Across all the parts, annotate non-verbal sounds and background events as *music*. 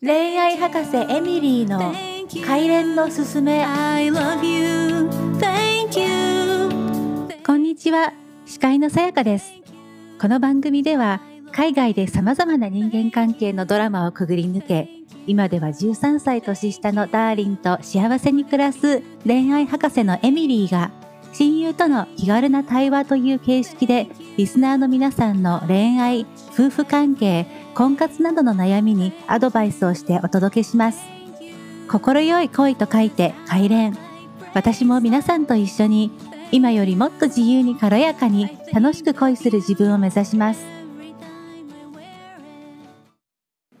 恋愛博士エミリーの帰連のすすめ I love you. Thank you. こんにちは司会のさやかですこの番組では海外で様々な人間関係のドラマをくぐり抜け今では13歳年下のダーリンと幸せに暮らす恋愛博士のエミリーが親友との気軽な対話という形式でリスナーの皆さんの恋愛、夫婦関係、婚活などの悩みにアドバイスをしてお届けします。心よい恋と書いて快恋。私も皆さんと一緒に今よりもっと自由に軽やかに楽しく恋する自分を目指します。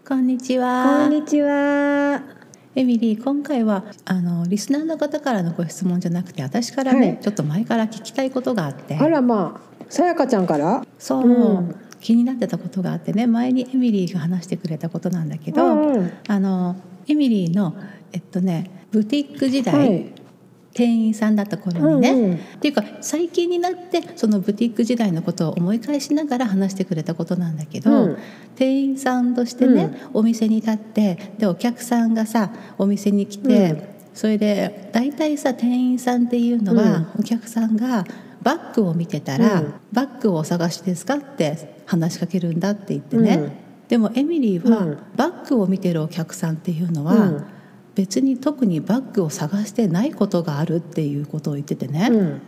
こんにちこはん。にちは。エミリー、今回はあのリスナーの方からのご質問じゃなくて、私からね、はいちょっと前から聞きたいことがあって。あらまあ、さやかちゃんから？そう、うん気になってたことがあってね前にエミリーが話してくれたことなんだけど、うんうんあのエミリーのえっとねブティック時代、はい。店員さんだった頃にね、うんうん。っていうか最近になってそのブティック時代のことを思い返しながら話してくれたことなんだけど、うん。店員さんとしてね、お店に立ってでお客さんがさお店に来て、うん。それで大体さ店員さんっていうのは、うん。お客さんがバッグを見てたら、うん。バッグをお探しですかって話しかけるんだって言ってね、うん。でもエミリーは、うん。バッグを見てるお客さんっていうのは、うん別に特にバッグを探してないことがあるっていうことを言っててね、うん。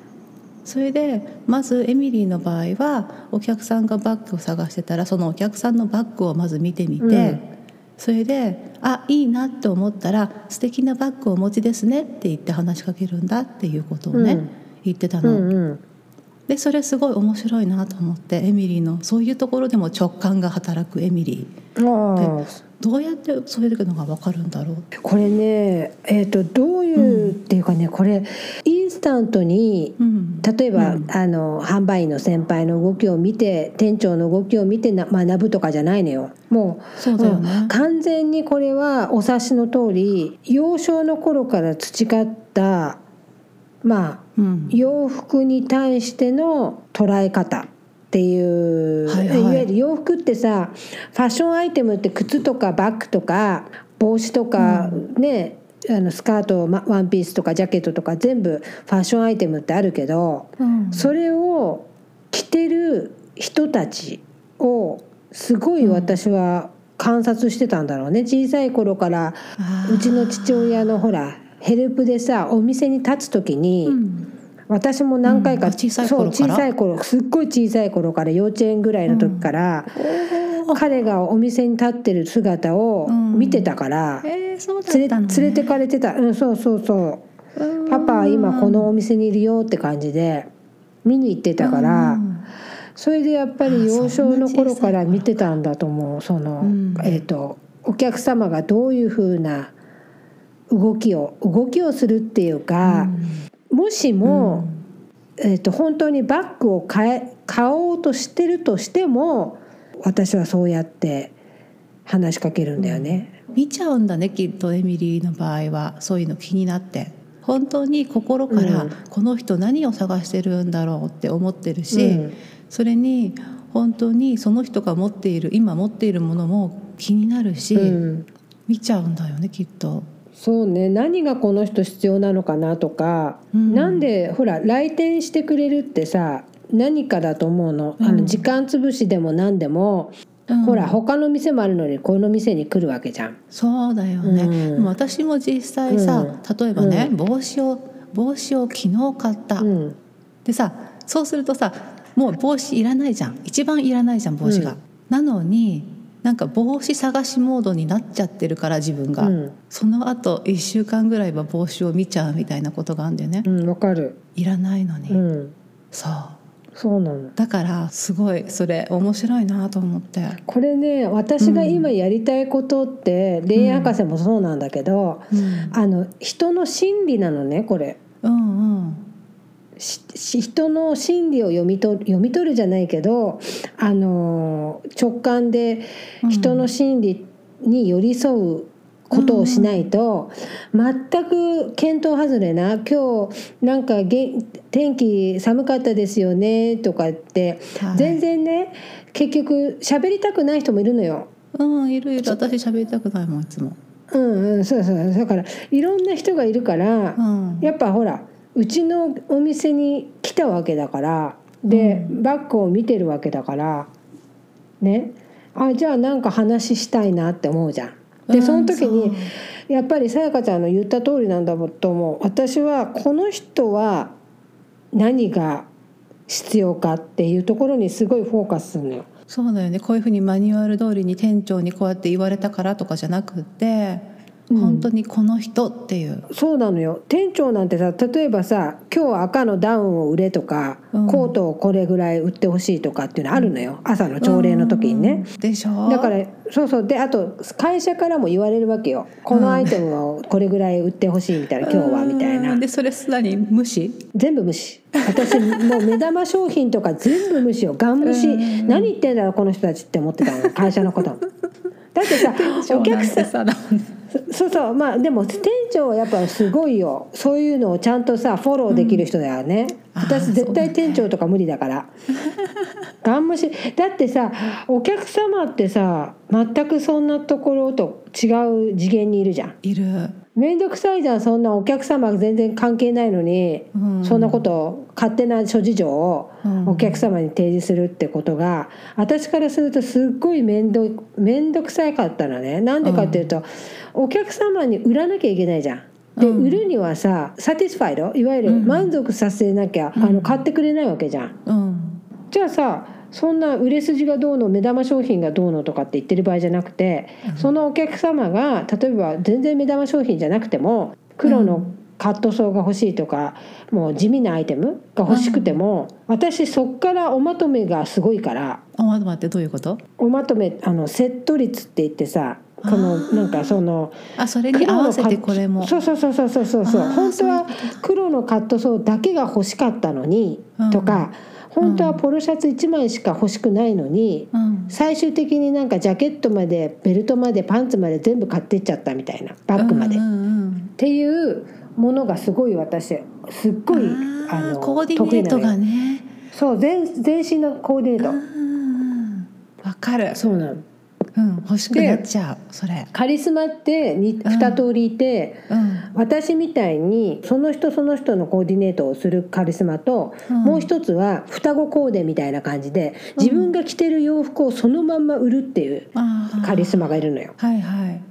それでまずエミリーの場合はお客さんがバッグを探してたらそのお客さんのバッグをまず見てみて、うんそれで「あいいな」って思ったら「素敵なバッグをお持ちですね」って言って話しかけるんだっていうことをね、うん言ってたうの。んうん。でそれすごい面白いなと思ってエミリーのそういうところでも直感が働くエミリーああ。どうやってそういうのが分かるんだろうこれね、えっ、と、どういう、っていうかね、これ。インスタントに。うん例えば、うんあの販売員の先輩の動きを見て店長の動きを見てな学ぶとかじゃないのよもうそうだよねうん完全にこれはお察しの通り幼少の頃から培ったまあうん。洋服に対しての捉え方っていう、はいはい。いわゆる洋服ってさファッションアイテムって靴とかバッグとか帽子とか、ねあのスカートまワンピースとかジャケットとか全部ファッションアイテムってあるけどうん。それを着てる人たちをすごい私は観察してたんだろうね。小さい頃からうちの父親のほらヘルプでさお店に立つ時に、うん。私も何回か、うん。あ小さい頃から？そう小さい頃すっごい小さい頃から幼稚園ぐらいの時から、彼がお店に立ってる姿を見てたから、えー、ね、連れてかれてた。うんそうそうそう。うん。パパは今このお店にいるよって感じで見に行ってたから、うん。それでやっぱり幼少の頃から見てたんだと思う。その、うん。えっ、とお客様がどういうふうな動きを動きをするっていうか、もしも、えー、と本当にバッグを買え買おうとしてるとしても私はそうやって話しかけるんだよね。見ちゃうんだねきっとエミリーの場合は。そういうの気になって。本当に心からうん。この人何を探してるんだろうって思ってるし、うん。それに本当にその人が持っている今持っているものも気になるし、うん。見ちゃうんだよねきっと。そうね。何がこの人必要なのかなとか、うん。なんでほら来店してくれるってさ何かだと思うの？あうん。の時間潰しでも何でも、うん。ほら他の店もあるのにこの店に来るわけじゃん。そうだよね、うん。でも私も実際さ、うん。例えばね、うん。帽子を帽子を昨日買った、うん。でさそうするとさもう帽子いらないじゃん。一番いらないじゃん帽子が、うん。なのになんか帽子探しモードになっちゃってるから自分が、うん。その後1週間ぐらいは帽子を見ちゃうみたいなことがあるんだよね、うんわかる。いらないのに、うん。そう。そうなの。だからすごいそれ面白いなと思って。これね私が今やりたいことって、恋愛博士もそうなんだけど、うん。あの人の心理なのねこれ。うんうん人の心理を読み取る読み取るじゃないけどあの直感で人の心理に寄り添うことをしないと、全く見当外れな今日なんかげ天気寒かったですよねとかって、はい。全然ね結局喋りたくない人もいるのよ。うんいるいる。私喋りたくないもんいつも。うんうんそうそう。だからいろんな人がいるから、うん。やっぱほらうちのお店に来たわけだからで、バッグを見てるわけだからね。あじゃあなんか話したいなって思うじゃん。でうんその時にやっぱりさやかちゃんの言った通りなんだと思う。私はこの人は何が必要かっていうところにすごいフォーカスするのよ。そうだよね。こういうふうにマニュアル通りに店長にこうやって言われたからとかじゃなくって、うん。本当にこの人っていう。そうなのよ。店長なんてさ例えばさ今日は赤のダウンを売れとか、うん。コートをこれぐらい売ってほしいとかっていうのあるのよ、朝の朝礼の時にね。うん。でしょ？だからそうそう。であと会社からも言われるわけよ。このアイテムをこれぐらい売ってほしいみたいな、今日はみたいな。うん。でそれすらに無視？全部無視。私もう目玉商品とか全部無視よ。ガン無視。うん。何言ってんだろうこの人たちって思ってたの。会社のこと。*laughs* だってさお客さんそそうそうまあでも店長はやっぱすごいよ。そういうのをちゃんとさフォローできる人だよね、あー私絶対店長とか無理だから。ガン無視。だってさお客様ってさ全くそんなところと違う次元にいるじゃん。いる、面倒くさいじゃんそんなお客様が全然関係ないのに、うん。そんなことを勝手な諸事情をうん。お客様に提示するってことが私からするとすっごい面倒面倒くさかったのね。なんでかっていうと、お客様に売らなきゃいけないじゃん。で、うん。売るにはさサティスファイドいわゆるうん。満足させなきゃ、あの買ってくれないわけじゃん。うん。じゃあさそんな売れ筋がどうの目玉商品がどうのとかって言ってる場合じゃなくて、そのお客様が例えば全然目玉商品じゃなくても黒のカットソーが欲しいとか、もう地味なアイテムが欲しくても、私そっからおまとめがすごいから。あ待って待ってどういうこと？おまとめあのセット率って言ってさこのなんかその。あそれに合わせてこれも。そうそうそうそうそうそう。本当は黒のカットソーだけが欲しかったのに、とか本当はポロシャツ1枚しか欲しくないのに、うん。最終的になんかジャケットまでベルトまでパンツまで全部買ってっちゃったみたいなバッグまで、っうんうんうん。ていうものがすごい私すっごいあのコーディネートがね。そう全全身のコーディネート、うんうんうん。わかる。そうなのうん欲しくなっちゃうそれ。カリスマってに2通りいて、うん。私みたいにその人その人のコーディネートをするカリスマと、うん。もう一つは双子コーデみたいな感じで自分が着てる洋服をそのまんま売るっていうカリスマがいるのよ。はいはい。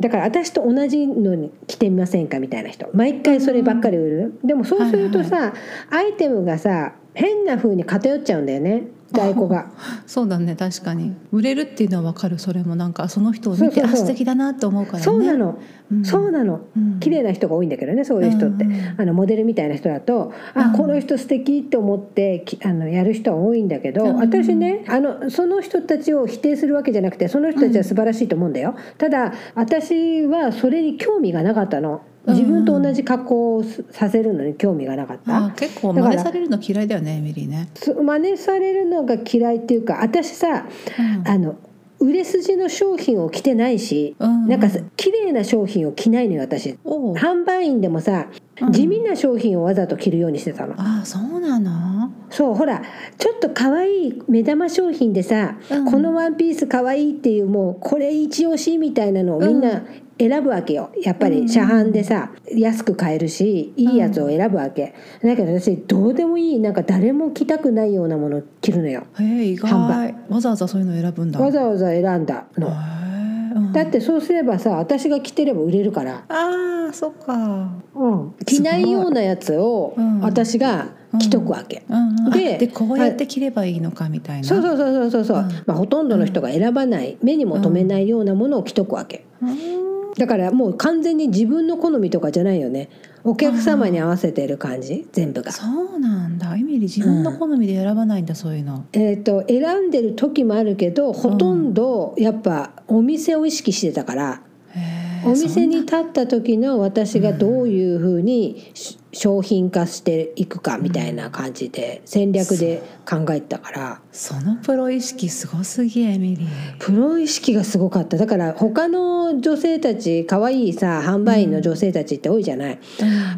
だから私と同じのに着てみませんかみたいな人。毎回そればっかり売る、でもそうするとさ、アイテムがさ変な風に偏っちゃうんだよね在庫が。*laughs* そうだね確かに。売れるっていうのはわかる。それもなんかその人を見てそうそうそう。あ素敵だなと思うからね。そうなの、うん。そうなの。うん。綺麗な人が多いんだけどねそういう人って、うんうん。あのモデルみたいな人だと、あうん。この人素敵って思ってきあのやる人は多いんだけど、うん。私ねあのその人たちを否定するわけじゃなくてその人たちは素晴らしいと思うんだよ、ただ私はそれに興味がなかったの自分と同じ格好をすさせるのに興味がなかった、あー結構真似されるの嫌いだよねエミリーね、そ真似されるのが嫌いっていうか私さうん。あの売れ筋の商品を着てないし、うんなんかさ綺麗な商品を着ないのよ私。販売員でもさうん。地味な商品をわざと着るようにしてたの、ああそうなの？そうほらちょっと可愛い目玉商品でさ、うん。このワンピース可愛いっていうもうこれ一押しみたいなのをみんな選ぶわけよ。やっぱうんり車販でさ安く買えるしいいやつを選ぶわけ、だけど私どうでもいいなんか誰も着たくないようなものを着るのよ。へえ意外。わざわざそういうの選ぶんだ。わざわざ選んだの、うん。だってそうすればさ私が着てれば売れるから、ああそっか。うん、着ないようなやつをうん。私が着とくわけ、うんうん、でこうやって着ればいいのかみたいな。そうそうそうそうそう。そう、うん。まあ、ほとんどの人が選ばない、目にも留めないようなものを着とくわけ。うんだからもう完全に自分の好みとかじゃないよね。お客様に合わせてる感じ全部が。そうなんだ。エミリー自分の好みで選ばないんだ、そういうの。えー、と選んでる時もあるけどほとんどやっぱお店を意識してたから、お店に立った時の私がどういうふうにし商品化していくかみたいな感じで戦略で考えてたから。そのプロ意識すごすぎエミリー。プロ意識がすごかった。だから他の女性たち可愛いさ販売員の女性たちって多いじゃない、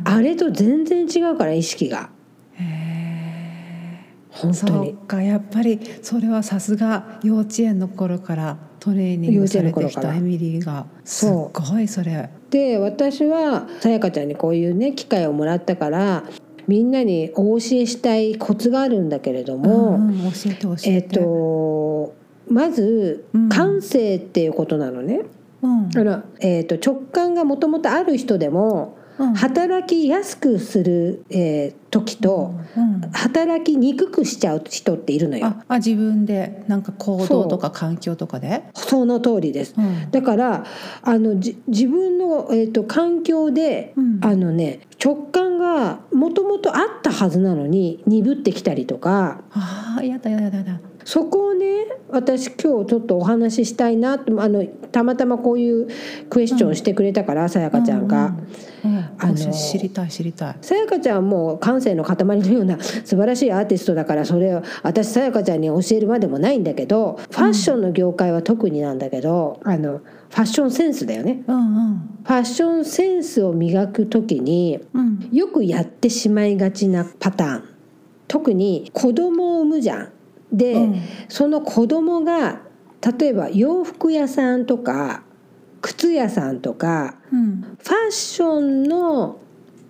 あれと全然違うから意識が。へえ本当そにうかやっぱりそれはさすが幼稚園の頃からトレーニングされてきたエミリーが。すごいそれ。で私はさやかちゃんにこういうね機会をもらったからみんなにお教えしたいコツがあるんだけれども、うんうん教えて教えて、えっ、とまずうん。感性っていうことなのね。うん。あのえー、と直感がもともとある人でもうん働きやすくする、えー時とうん。働きにくくしちゃう人っているのよ。ああ自分でなんか行動とか環境とかで？その通りです。うん。だからあのじ自分の、えー、と環境で、うん。あのね直感がもともとあったはずなのに鈍ってきたりとか。ああやだやだやだそこをね私今日ちょっとお話ししたいなとあのたまたまこういうクエスチョンをしてくれたからさやかちゃんが。あの知りたい知りたい。さやかちゃんはもう感性の塊のような素晴らしいアーティストだからそれを私さやかちゃんに教えるまでもないんだけどファッションの業界は特になんだけど、あのファッションセンスだよね。うんうん。ファッションセンスを磨く時にうん。よくやってしまいがちなパターン。特に子供を産むじゃん。で、うん。その子供が例えば洋服屋さんとか靴屋さんとかうん。ファッションの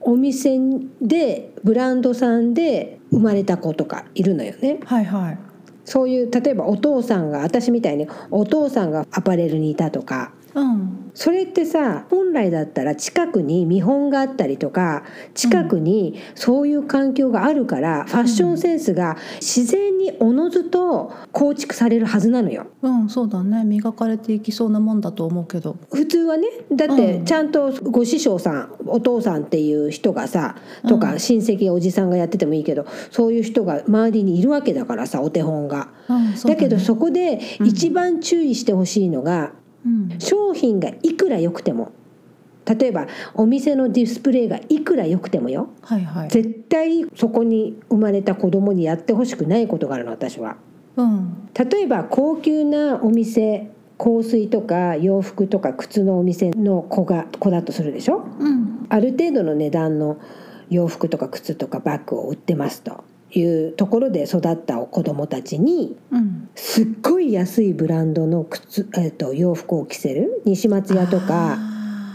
お店でブランドさんで生まれた子とかいるのよね。はいはい。そういう例えばお父さんが私みたいにお父さんがアパレルにいたとかうん。それってさ本来だったら近くに見本があったりとか近くにそういう環境があるから、ファッションセンスが自然におのずと構築されるはずなのよ。うん。そうだね。磨かれていきそうなもんだと思うけど。普通はねだってうん。ちゃんとご師匠さんお父さんっていう人がさとかうん親戚おじさんがやっててもいいけどそういう人が周りにいるわけだからさお手本が。うんそうね。だけどそこで一番注意してほしいのが、うん。商品がいくら良くても例えばお店のディスプレイがいくら良くてもよ。はいはい。絶対そこに生まれた子供にやってほしくないことがあるの私は。うん。例えば高級なお店香水とか洋服とか靴のお店の子が子だとするでしょ？うん。ある程度の値段の洋服とか靴とかバッグを売ってますというところで育った子供たちにうん。すっごい安いブランドの靴、えっと洋服を着せる。西松屋とか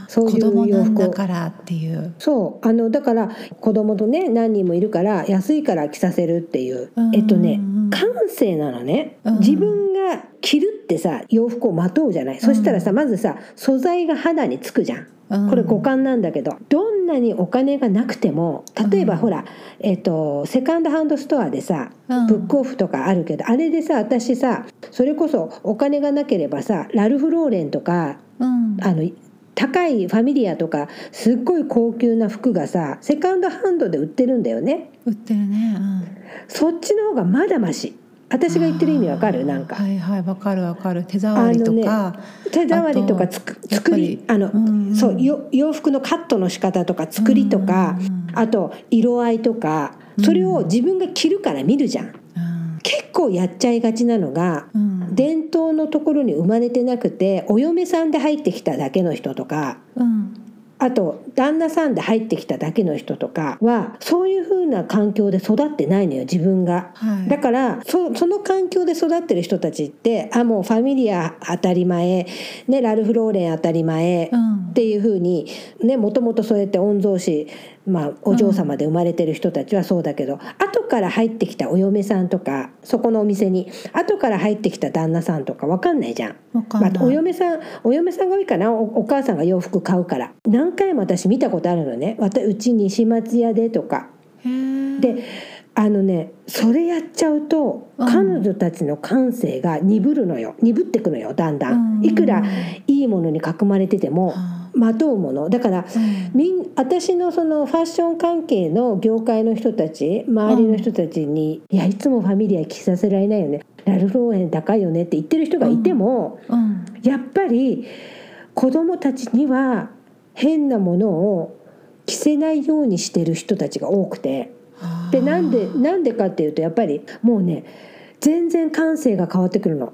そういう洋服をだからっていう。そうあのだから子供とね何人もいるから安いから着させるっていう。うん。えっとねうん感性なのね。うん。自分が着るってさ洋服をまとうじゃない。そしたらさまずさ素材が肌につくじゃん。うん。これ五感なんだけどどんなにお金がなくても例えばうん。ほら、えっとセカンドハンドストアでさうん。ブックオフとかあるけどあれでさ私さそれこそお金がなければさラルフ・ローレンとかうん。あの高いファミリアとかすっごい高級な服がさセカンドハンドで売ってるんだよね。売ってるね、うん、そっちの方がまだまし私が言ってる意味わかる？なんか。はいはい。わかるわかる。手触りとか、手触りとかつく作りあの、うんうんそうよ洋服のカットの仕方とか作りとか、うんうんうん。あと色合いとかそれを自分が着るから見るじゃん構やっちゃいがちなのがうん。伝統のところに生まれてなくてお嫁さんで入ってきただけの人とかうん。あと旦那さんで入ってきただけの人とかはそういう風な環境で育ってないのよ自分が。はい。だからそその環境で育ってる人たちってあもうファミリア当たり前、ね、ラルフ・ローレン当たり前うん。っていう風にねもともとそうやって御曹司、まあ、お嬢様で生まれてる人たちはそうだけど、後から入ってきたお嫁さんとかそこのお店に後から入ってきた旦那さんとか分かんないじゃん。わかんない、まあ、お嫁さんお嫁さんが多いかなおお母さんが洋服買うから。何回も私見たことあるのね。うち西松屋でとか。であのねそれやっちゃうと、うん。彼女たちの感性が鈍るのよ。鈍ってくのよだんだん、うん。いくらいいものに囲まれててもはまとうもの。だからあうん。みん私のそのファッション関係の業界の人たち周りの人たちに「いやいつもファミリア着させられないよね。ラルフローレン高いよね」って言ってる人がいても、うん。やっぱり子供たちには変なものを着せないようにしてる人たちが多くて。はあでなんでなんでかっていうとやっぱりもうね全然感性が変わってくるの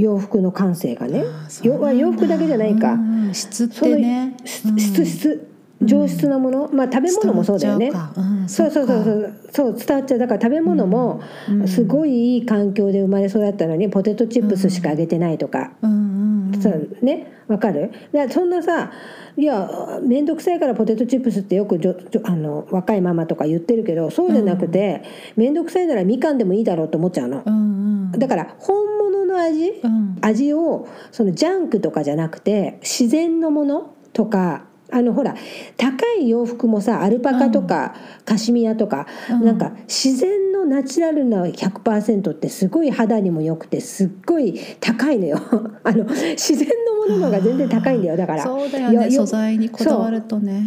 洋服の感性がね。洋服だけじゃないか、質ってね。質質上質なもの、まあ食べ物もそうだよね。そうそうそうそう。そう伝わっちゃう。だから食べ物もうん。すごいいい環境で生まれ育ったのにポテトチップスしかあげてないとか、うんうんさねわかる？だそんなさいや面倒くさいからポテトチップスってよくじょじょあの若いママとか言ってるけどそうじゃなくて面倒、くさいならみかんでもいいだろうと思っちゃうの。だから本物の味、うん。味をそのジャンクとかじゃなくて自然のものとかあのほら高い洋服もさアルパカとか、カシミヤとか、うん。なんか自然のナチュラルな100%ってすごい肌にも良くてすっごい高いのよ。*laughs* あの自然のものの方が全然高いんだよ。だからそうだよね。素材にこだわるとね。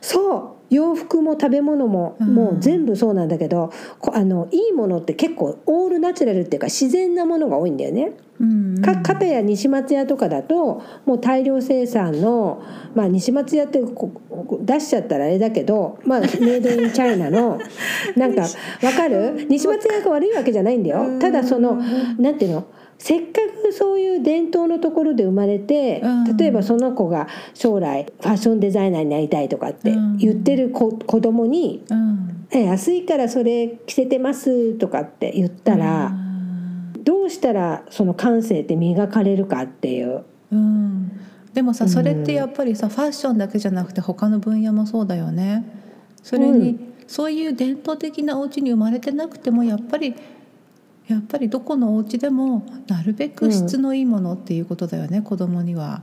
そう洋服も食べ物も、うん。もう全部そうなんだけどこあのいいものって結構オールナチュラルっていうか自然なものが多いんだよね。うん。うんか片や西松屋とかだともう大量生産の、まあ、西松屋って出しちゃったらあれだけど、まあ、メイドインチャイナの *laughs* なんかわかる？西松屋が悪いわけじゃないんだよ。ただそのなんていうの？せっかくそういう伝統のところで生まれてうん。例えばその子が将来ファッションデザイナーになりたいとかって言ってる子子供にうん「え安いからそれ着せてます」とかって言ったら。どうしたらその感性って磨かれるかっていう。うん。でもさうん。それってやっぱりさファッションだけじゃなくて他の分野もそうだよね。それに、うそういう伝統的なお家に生まれてなくてもやっぱりやっぱりどこのお家でもなるべく質のいいものっていうことだよね、子供には。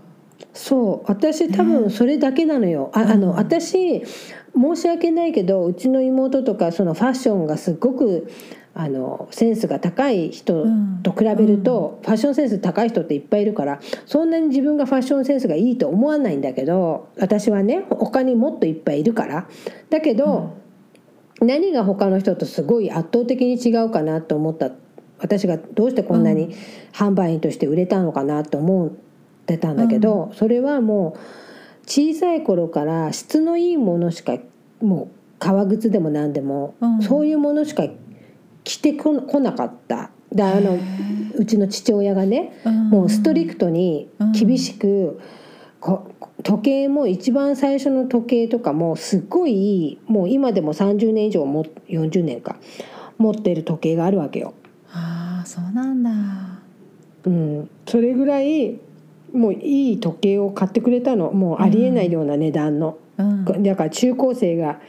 そう。私多分それだけなのよ、ああの私申し訳ないけどうちの妹とかそのファッションがすごくあのセンスが高い人うん。と比べると、ファッションセンス高い人っていっぱいいるからそんなに自分がファッションセンスがいいと思わないんだけど私はね他にもっといっぱいいるから。だけど、何が他の人とすごい圧倒的に違うかなと思った私がどうしてこんなに販売員として売れたのかなと思ってたんだけど、それはもう小さい頃から質のいいものしかもう革靴でも何でも、うん。そういうものしか着てここなかった。であのうちの父親がね、もうストリクトに厳しく、こ時計も一番最初の時計とかもすっごいもう今でも30年以上も40年か持ってる時計があるわけよ。そうなんだ。うん、それぐらいもういい時計を買ってくれたの。もうありえないような値段の、うん。だから中高生が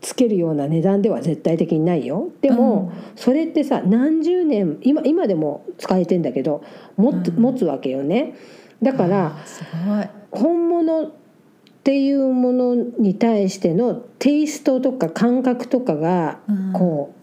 つけるような値段では絶対的にないよ。でも、それってさ何十年今今でも使えてんだけど持つ,、うん。持つわけよね。だから。本物っていうものに対してのテイストとか感覚とかがうん。こう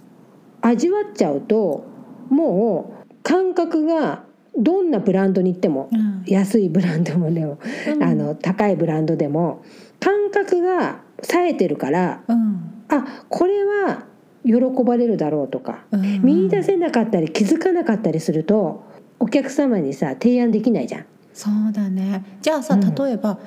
味わっちゃうともう感覚がどんなブランドに行ってもうん。安いブランドもでもうん。あの高いブランドでも感覚が冴えてるからうん。あこれは喜ばれるだろうとかうん。見出せなかったり気づかなかったりするとお客様にさ提案できないじゃん。そうだね。じゃあさうん。例えば、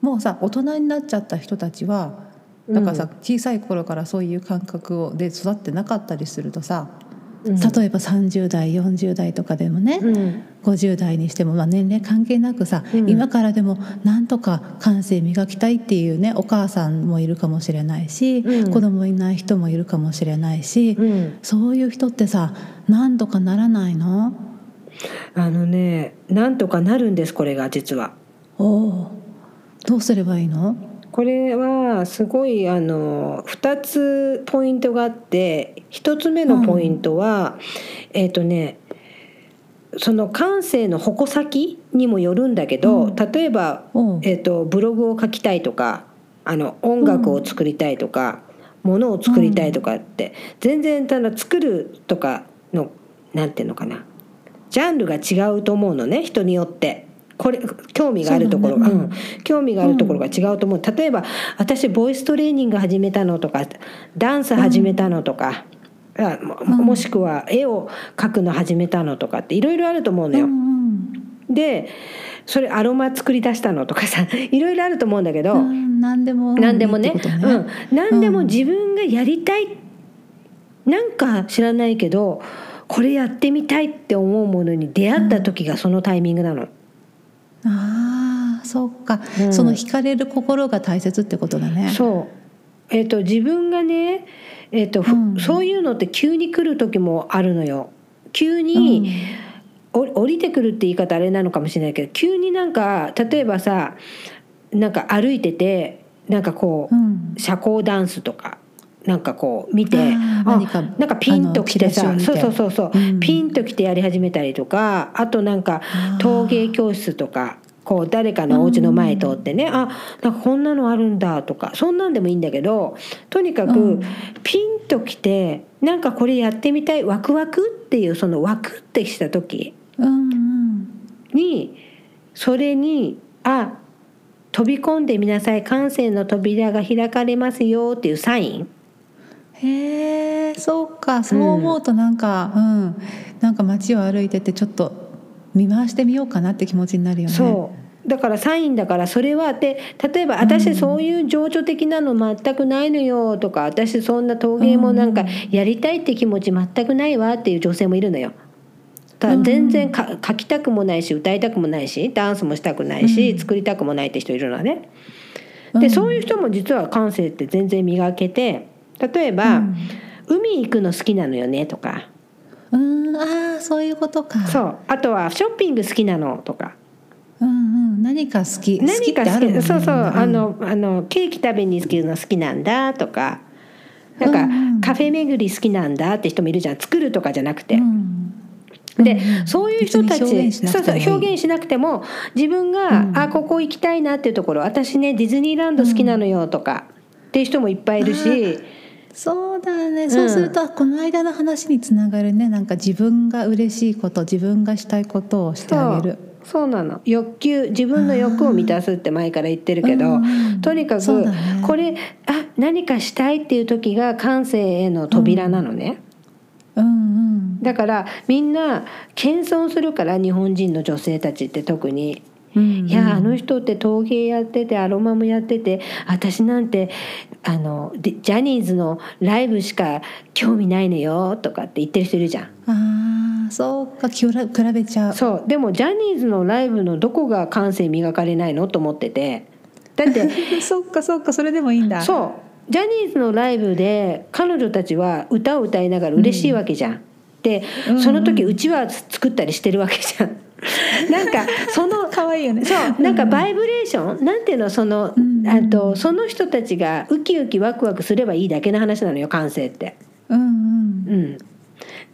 もうさ大人になっちゃった人たちはだからさ、小さい頃からそういう感覚をで育ってなかったりするとさ、うん例えば30代40代とかでもね、うん。50代にしても、まあ、年齢関係なくさ、うん。今からでもなんとか感性磨きたいっていうねお母さんもいるかもしれないし、うん。子供いない人もいるかもしれないし、うん。そういう人ってさなんとかならないの？あのねなんとかなるんですこれが実は。おおどうすればいいの？これはすごいあの2つポイントがあって1つ目のポイントは、えっ、とねその感性の矛先にもよるんだけど、うん。例えば、おうえー、とブログを書きたいとかあの音楽を作りたいとか、ものを作りたいとかって、全然ただ作るとかのなんていうのかなジャンルが違うと思うのね人によって。これ興味があるところが、ねうん興味があるところが違うと思う、例えば私ボイストレーニング始めたのとかダンス始めたのとか、あももしくは絵を描くの始めたのとかっていろいろあると思うのよ。うんでそれアロマ作り出したのとかさ *laughs* いろいろあると思うんだけど、うんうん何でも何でもねいいってことうん、何でもうん。自分がやりたい、なんか知らないけどこれやってみたいって思うものに出会った時がそのタイミングなの。ああそうか、うん。その惹かれる心が大切ってことだね。そう、えっと自分がね、えっとふうん。そういうのって急に来る時もあるのよ。急に、お降りてくるって言い方あれなのかもしれないけど急になんか例えばさなんか歩いててなんかこう、うん。社交ダンスとかなんかこう見て何かなんかピンときてさそうそうそうそう、うん。ピンときてやり始めたりとかあとなんか陶芸教室とかこう誰かのお家の前通ってね、あなんかこんなのあるんだとかそんなんでもいいんだけどとにかくうん。ピンときてなんかこれやってみたいワクワクっていうそのワクってした時うんうん。にそれにあ飛び込んでみなさい感性の扉が開かれますよっていうサインへえそうかそう思うとなんかうん、なんか街を歩いててちょっと見回してみようかなって気持ちになるよね。そう。だからサインだからそれはで例えば私そういう情緒的なの全くないのよとか私そんな陶芸もなんかやりたいって気持ち全くないわっていう女性もいるのよ。だから全然か書きたくもないし歌いたくもないしダンスもしたくないし、うん。作りたくもないって人いるのね。うん。でそういう人も実は感性って全然磨けて例えば、うん。海行くの好きなのよね」とか。うんああそういうことか。そう。あとは「ショッピング好きなの」とか。うんうん何か好き何か好きね。そうそう、あのあのケーキ食べに行くの好きなんだとか。なんか、うんうん。カフェ巡り好きなんだって人もいるじゃん。作るとかじゃなくて。うん。で、そういう人たち表現しなそうそうくてもいい。表現しなくても自分が、うん。あここ行きたいなっていうところ私ねディズニーランド好きなのよとか、っていう人もいっぱいいるしそうだね。そうすると、この間の話につながるね。なんか自分が嬉しいこと自分がしたいことをしてあげる。そう。なの。欲求自分の欲を満たすって前から言ってるけど、とにかくね。これあ何かしたいっていう時が感性への扉なのね。うんうん。だからみんな謙遜するから日本人の女性たちって特に。いやあの人って陶芸やっててアロマもやってて私なんてあのでジャニーズのライブしか興味ないのよとかって言ってる人いるじゃん。ああそうか比べちゃう。そう。でもジャニーズのライブのどこが感性磨かれないの？と思ってて。だって *laughs* そっかそっかそれでもいいんだ。そう。ジャニーズのライブで彼女たちは歌を歌いながら嬉しいわけじゃん。でうん。その時うちわ作ったりしてるわけじゃん。*laughs* なんかその可愛いよね。そうなんかバイブレーションなんていうのそのうん。あとその人たちがウキウキワクワクすればいいだけの話なのよ感性って。うんうん。うん、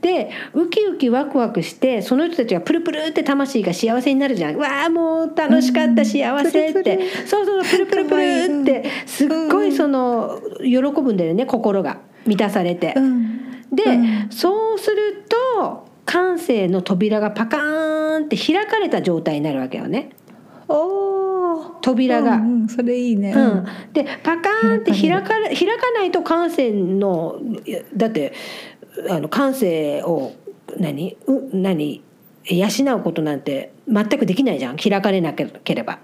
でウキウキワクワクしてその人たちがプルプルって魂が幸せになるじゃん。わあもう楽しかった、うん幸せって。そうそうプルプルプルってすっごいその喜ぶんだよね心が。満たされて。うん。で、うん。そうすると感性の扉がパカーンって開かれた状態になるわけよね。おー。扉が。うんうんそれいいね。うん、でパカーンって開開かれ開かないと感性のだってあの感性を何？う何？養うことなんて全くできないじゃん。開かれなければ。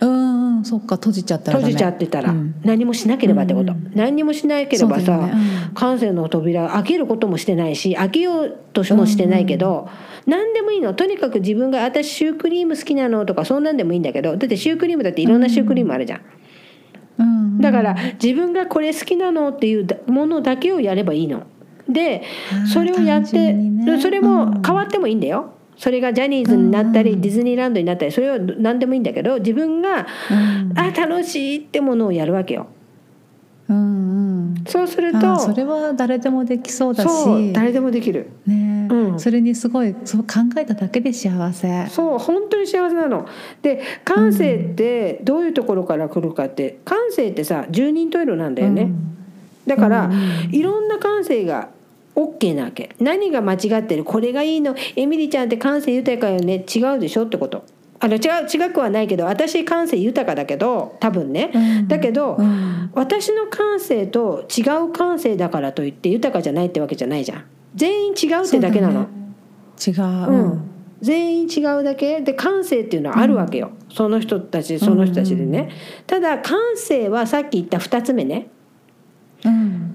うんうんそっか閉じちゃったら閉じちゃってたら、うん。何もしなければってこと、うん。うん何にもしなければさ、ね。うん。感性の扉開けることもしてないし開けようともしてないけど、何でもいいの。とにかく自分が「私シュークリーム好きなの」とかそんなんでもいいんだけどだってシュークリームだっていろんなシュークリームあるじゃん。うん。うんだから自分がこれ好きなのっていうものだけをやればいいの。でそれをやって、にね。それも変わってもいいんだよ。それがジャニーズになったり、うん。うんディズニーランドになったりそれは何でもいいんだけど自分が、うん。あ楽しいってものをやるわけよ。うんうん。そうするとそれは誰でもできそうだし。誰でもできる。ね。うん。それにすごいそう考えただけで幸せ。そう本当に幸せなの。で感性ってどういうところから来るかって感性ってさ十人十色なんだよね。うん。だから、うんうん。いろんな感性が OK なわけ。何が間違ってる？これがいいの？エミリちゃんって感性豊かよね？違うでしょってこと。あの違う違くはないけど私感性豊かだけど多分ね、うん。だけど、うん。私の感性と違う感性だからといって豊かじゃないってわけじゃないじゃん。全員違うってだけなの。ね。違う、うん。全員違うだけ？で感性っていうのはあるわけよ、その人たちその人たちでね、ただ感性はさっき言った2つ目ね。うん。感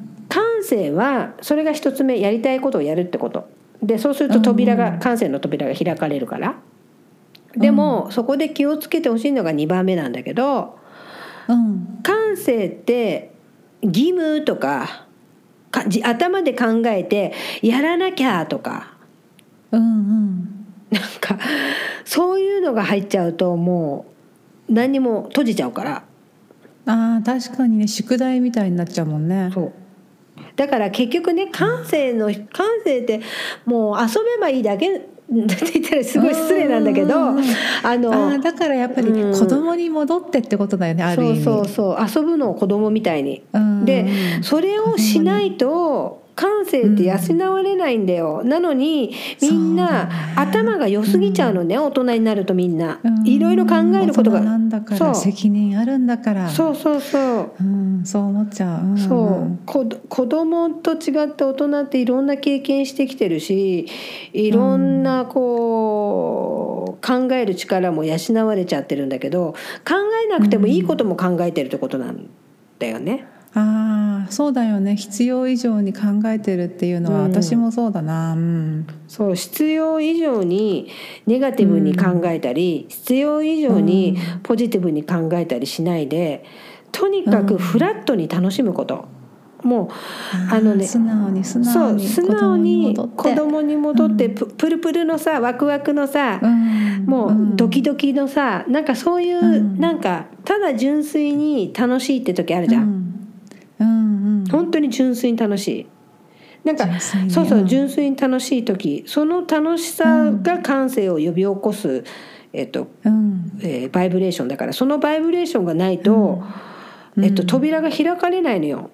性はそれが一つ目やりたいことをやるってこと。でそうすると扉が、うん感性の扉が開かれるから。でも、そこで気をつけてほしいのが2番目なんだけどうん。感性って義務とかかじ頭で考えてやらなきゃとか。うんうん。なんかそういうのが入っちゃうともう何にも閉じちゃうから。あー確かにね宿題みたいになっちゃうもんね。そうだから結局ね感性の感性ってもう遊べばいいだけって言ったらすごい失礼なんだけどあのだからやっぱりうん。子供に戻ってってことだよね、ある意味。そうそうそう。遊ぶのを子供みたいに。うん。でそれをしないと感性って養われないんだよ、なのにみんな、頭が良すぎちゃうのね、大人になるとみんな、うん。いろいろ考えることが。大人なんだかそう。ら責任あるんだから。そうそうそう。うん、そう思っちゃう、うん。そう。こ子供と違って大人っていろんな経験してきてるしいろんなこう考える力も養われちゃってるんだけど考えなくてもいいことも考えてるってことなんだよね。ああそうだよね。必要以上に考えてるっていうのはうん。私もそうだな。うん。そう必要以上にネガティブに考えたり、必要以上にポジティブに考えたりしないでとにかくフラットに楽しむこと。もうあのね素直に素直にそう素直に子子供供に戻ってププルプルのさワクワクのさ、うん。もうドキドキのさなんかそういう、うん。なんかただ純粋に楽しいって時あるじゃん、うんうん。うん本当に純粋に楽しい。なんかそうそううん純粋に楽しい時その楽しさが感性を呼び起こす、えっとうん。えーバイブレーションだからそのバイブレーションがないと、うん。えっと、扉が開かれないのよ。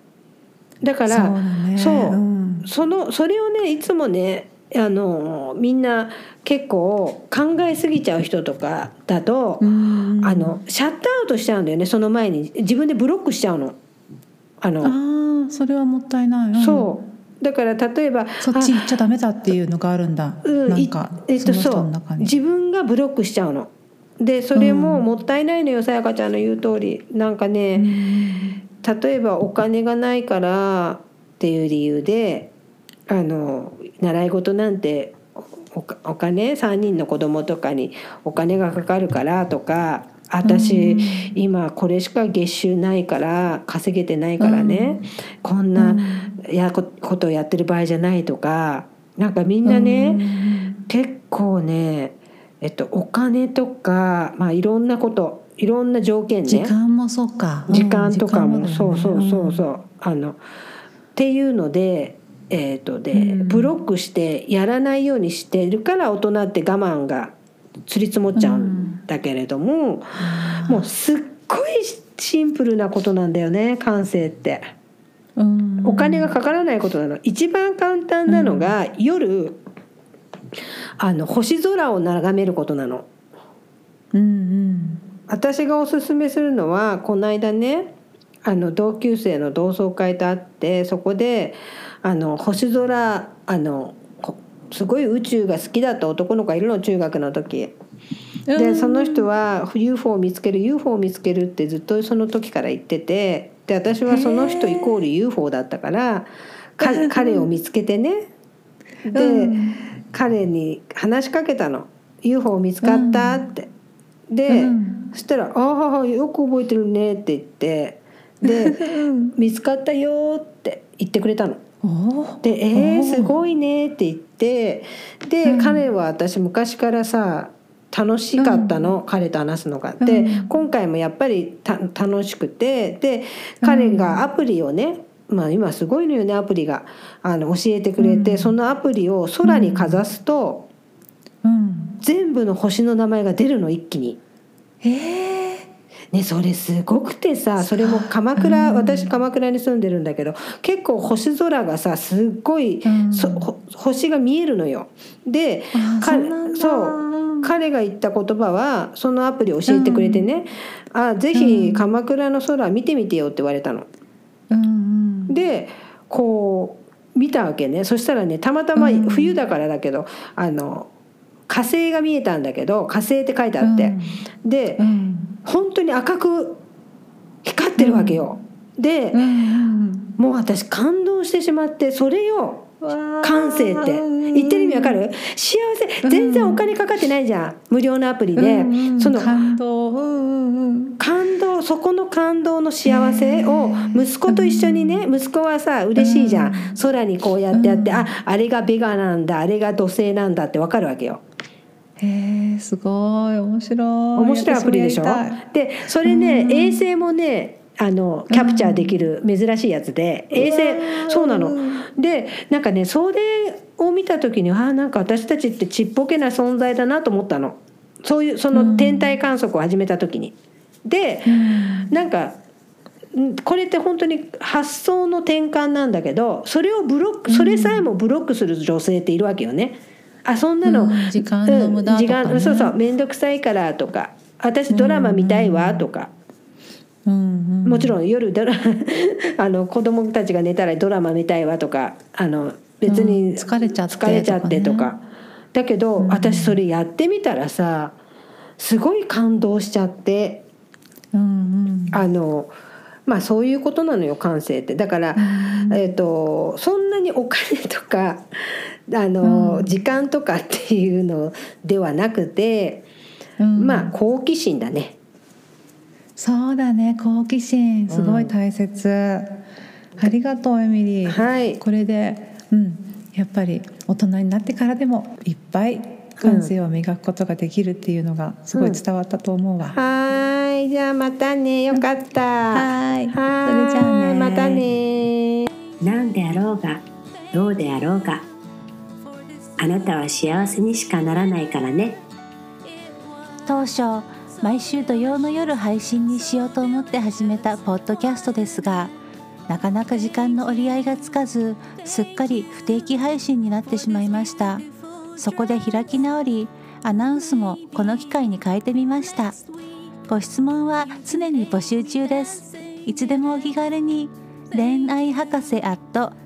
だからそうだね。そう。うん。そのそれをねいつもねあのみんな結構考えすぎちゃう人とかだと、うん。あのシャットアウトしちゃうんだよねその前に。自分でブロックしちゃうの。あのああそれはもったいない、うん。そう。だから例えばそっち行っちゃダメだっていうのがあるんだ、うんなんかいえっとそう。自分がブロックしちゃうの。でそれももったいないのよさやかちゃんの言う通り。なんかね、例えばお金がないからっていう理由であの習い事なんてお金3人の子供とかにお金がかかるからとか私、今これしか月収ないから稼げてないからね、こんなやこことをやってる場合じゃないとかなんかみんなね、結構ね、えっと、お金とか、まあ、いろんなこといろんな条件ね。時間もそうか。時間とかも、そうそうそうそう、あのっていうので,、えー、とでうん。ブロックしてやらないようにしてるから大人って我慢がつり積もっちゃうんだけれども、もうすっごいシンプルなことなんだよね感性って。うんお金がかからないことなの一番簡単なのが、夜あの星空を眺めることなの。うんうん私がおすすめするのはこの間ねあの同級生の同窓会と会ってそこであの星空あのこすごい宇宙が好きだった男の子がいるの中学の時。でその人は UFO を見つける UFO を見つけるってずっとその時から言っててで私はその人イコール UFO だったからか彼を見つけてね。で、うん。彼に話しかけたの「UFO 見つかった?」って。で、うん。そしたら「ああよく覚えてるね」って言ってで「見つかったよ」って言ってくれたの。で「えー。すごいね」って言ってで、うん。彼は私昔からさ楽しかったの、彼と話すのが。で、うん。今回もやっぱりた楽しくてで彼がアプリをね、まあ、今すごいのよねアプリが。あの教えてくれて、うん。そのアプリを空にかざすと、うん。全部の星の名前が出るの一気に。ええね、それすごくてさそれも鎌倉、うん。私鎌倉に住んでるんだけど結構星空がさすっごい、うん。星が見えるのよ。でそう彼が言った言葉はそのアプリ教えてくれてね「あぜひ鎌倉の空見てみてよ」って言われたの。うんうん。でこう見たわけね。そしたらねたまたまうん。冬だからだけど、あの火星が見えたんだけど火星って書いてあって、で、うん本当に赤く光ってるわけよ。で、うん。うんもう私感動してしまってそれようん感性って。言ってる意味わかる？幸せ。全然お金かかってないじゃん。無料のアプリで、うんうんその感動。うんうんうん。感動そこの感動の幸せを息子と一緒にね息子はさ嬉しいじゃん、空にこうやってやって、うん。ああれがベガなんだあれが土星なんだってわかるわけよ。へえすごい。面白い。面白いアプリでしょ？でそれね、うん。衛星もねあのキャプチャーできる珍しいやつで、衛星そうなの。でなんかねそれを見た時にあーなんか私たちってちっぽけな存在だなと思ったの。そういうその天体観測を始めた時に。で、なんかんこれって本当に発想の転換なんだけどそれをブロックそれさえもブロックする女性っているわけよね。あそんなの、うん時間の無駄とかね。そうそう面倒くさいからとか私ドラマ見たいわとか、うんうん。もちろん夜ドラ *laughs* あの子供たちが寝たらドラマ見たいわとかあの別うんに疲れちゃって疲れちゃってととか。だけど、私それやってみたらさすごい感動しちゃって。うんうん。あのまあそういうことなのよ感性って。だから、えっとそんなにお金とかあの、時間とかっていうのではなくて、うん。まあ好奇心だね。そうだね。好奇心。すごい大切、ありがとうエミリー、はい。これでうん。やっぱり大人になってからでもいっぱい感性を磨くことができるっていうのがすごい伝わったと思うわ、はーい。じゃあまたね。よかった。はい。はーい。それじゃあね。またね。何であろうがどうであろうがあなたは幸せにしかならないからね。当初毎週土曜の夜配信にしようと思って始めたポッドキャストですがなかなか時間の折り合いがつかずすっかり不定期配信になってしまいました。そこで開き直りアナウンスもこの機会に変えてみました。ご質問は常に募集中です。いつでもお気軽に恋愛博士 at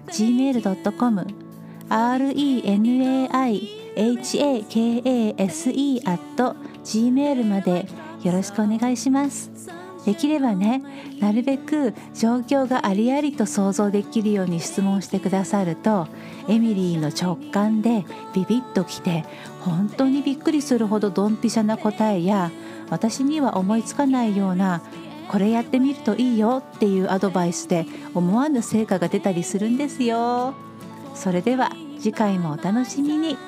gmail.com renaihakase.gmail までよろしくお願いします。できればねなるべく状況がありありと想像できるように質問してくださるとエミリーの直感でビビッときて本当にびっくりするほどドンピシャな答えや私には思いつかないようなこれやってみるといいよっていうアドバイスで思わぬ成果が出たりするんですよ。それでは次回もお楽しみに。